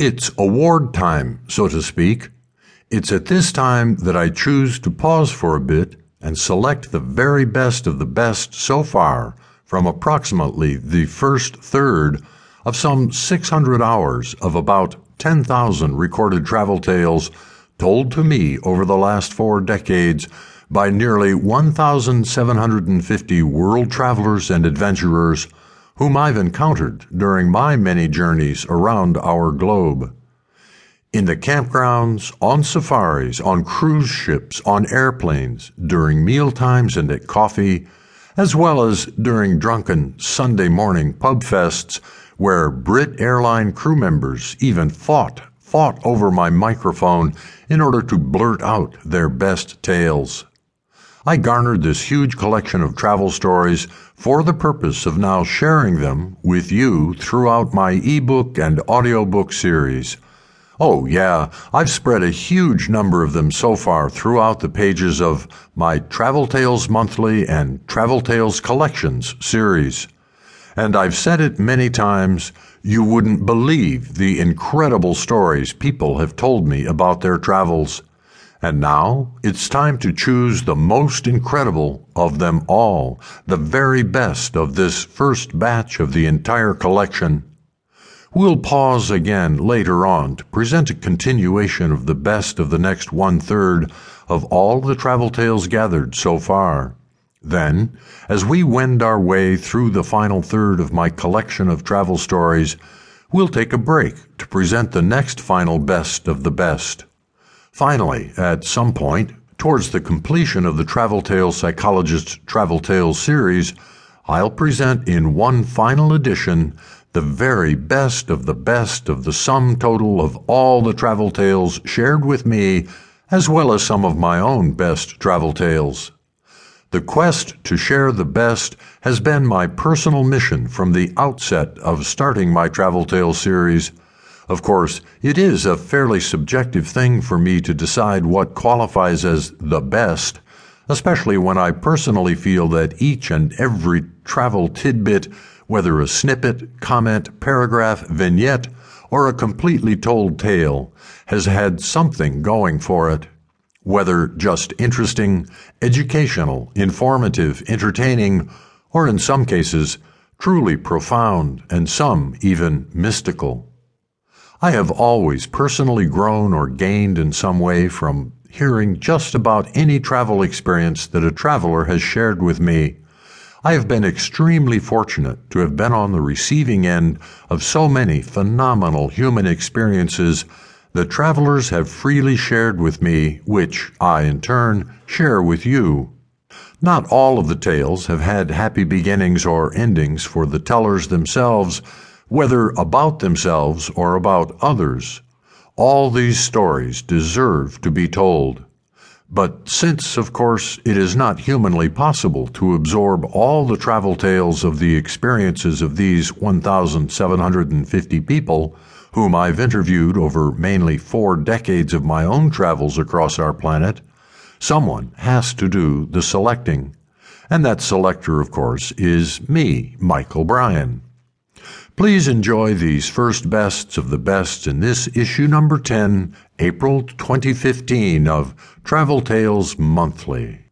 It's award time, so to speak. It's at this time that I choose to pause for a bit and select the very best of the best so far from approximately the first third of some 600 hours of about 10,000 recorded travel tales told to me over the last four decades by nearly 1,750 world travelers and adventurers whom I've encountered during my many journeys around our globe. In the campgrounds, on safaris, on cruise ships, on airplanes, during meal times and at coffee, as well as during drunken Sunday morning pub fests where Brit airline crew members even fought, fought over my microphone in order to blurt out their best tales. I garnered this huge collection of travel stories for the purpose of now sharing them with you throughout my ebook and audiobook series. Oh, yeah, I've spread a huge number of them so far throughout the pages of my Travel Tales Monthly and Travel Tales Collections series. And I've said it many times, you wouldn't believe the incredible stories people have told me about their travels. And now it's time to choose the most incredible of them all, the very best of this first batch of the entire collection. We'll pause again later on to present a continuation of the best of the next one third of all the travel tales gathered so far. Then, as we wend our way through the final third of my collection of travel stories, we'll take a break to present the next final best of the best. Finally, at some point, towards the completion of the Travel Tales Psychologist Travel Tales series, I'll present in one final edition the very best of the best of the sum total of all the travel tales shared with me, as well as some of my own best travel tales. The quest to share the best has been my personal mission from the outset of starting my Travel Tales series of course, it is a fairly subjective thing for me to decide what qualifies as the best, especially when I personally feel that each and every travel tidbit, whether a snippet, comment, paragraph, vignette, or a completely told tale, has had something going for it. Whether just interesting, educational, informative, entertaining, or in some cases, truly profound, and some even mystical. I have always personally grown or gained in some way from hearing just about any travel experience that a traveler has shared with me. I have been extremely fortunate to have been on the receiving end of so many phenomenal human experiences that travelers have freely shared with me, which I, in turn, share with you. Not all of the tales have had happy beginnings or endings for the tellers themselves whether about themselves or about others. All these stories deserve to be told. But since, of course, it is not humanly possible to absorb all the travel tales of the experiences of these 1,750 people, whom I've interviewed over mainly four decades of my own travels across our planet, someone has to do the selecting. And that selector, of course, is me, Michael Brein. Please enjoy these first bests of the best in this issue number 10, April 2015 of Travel Tales Monthly.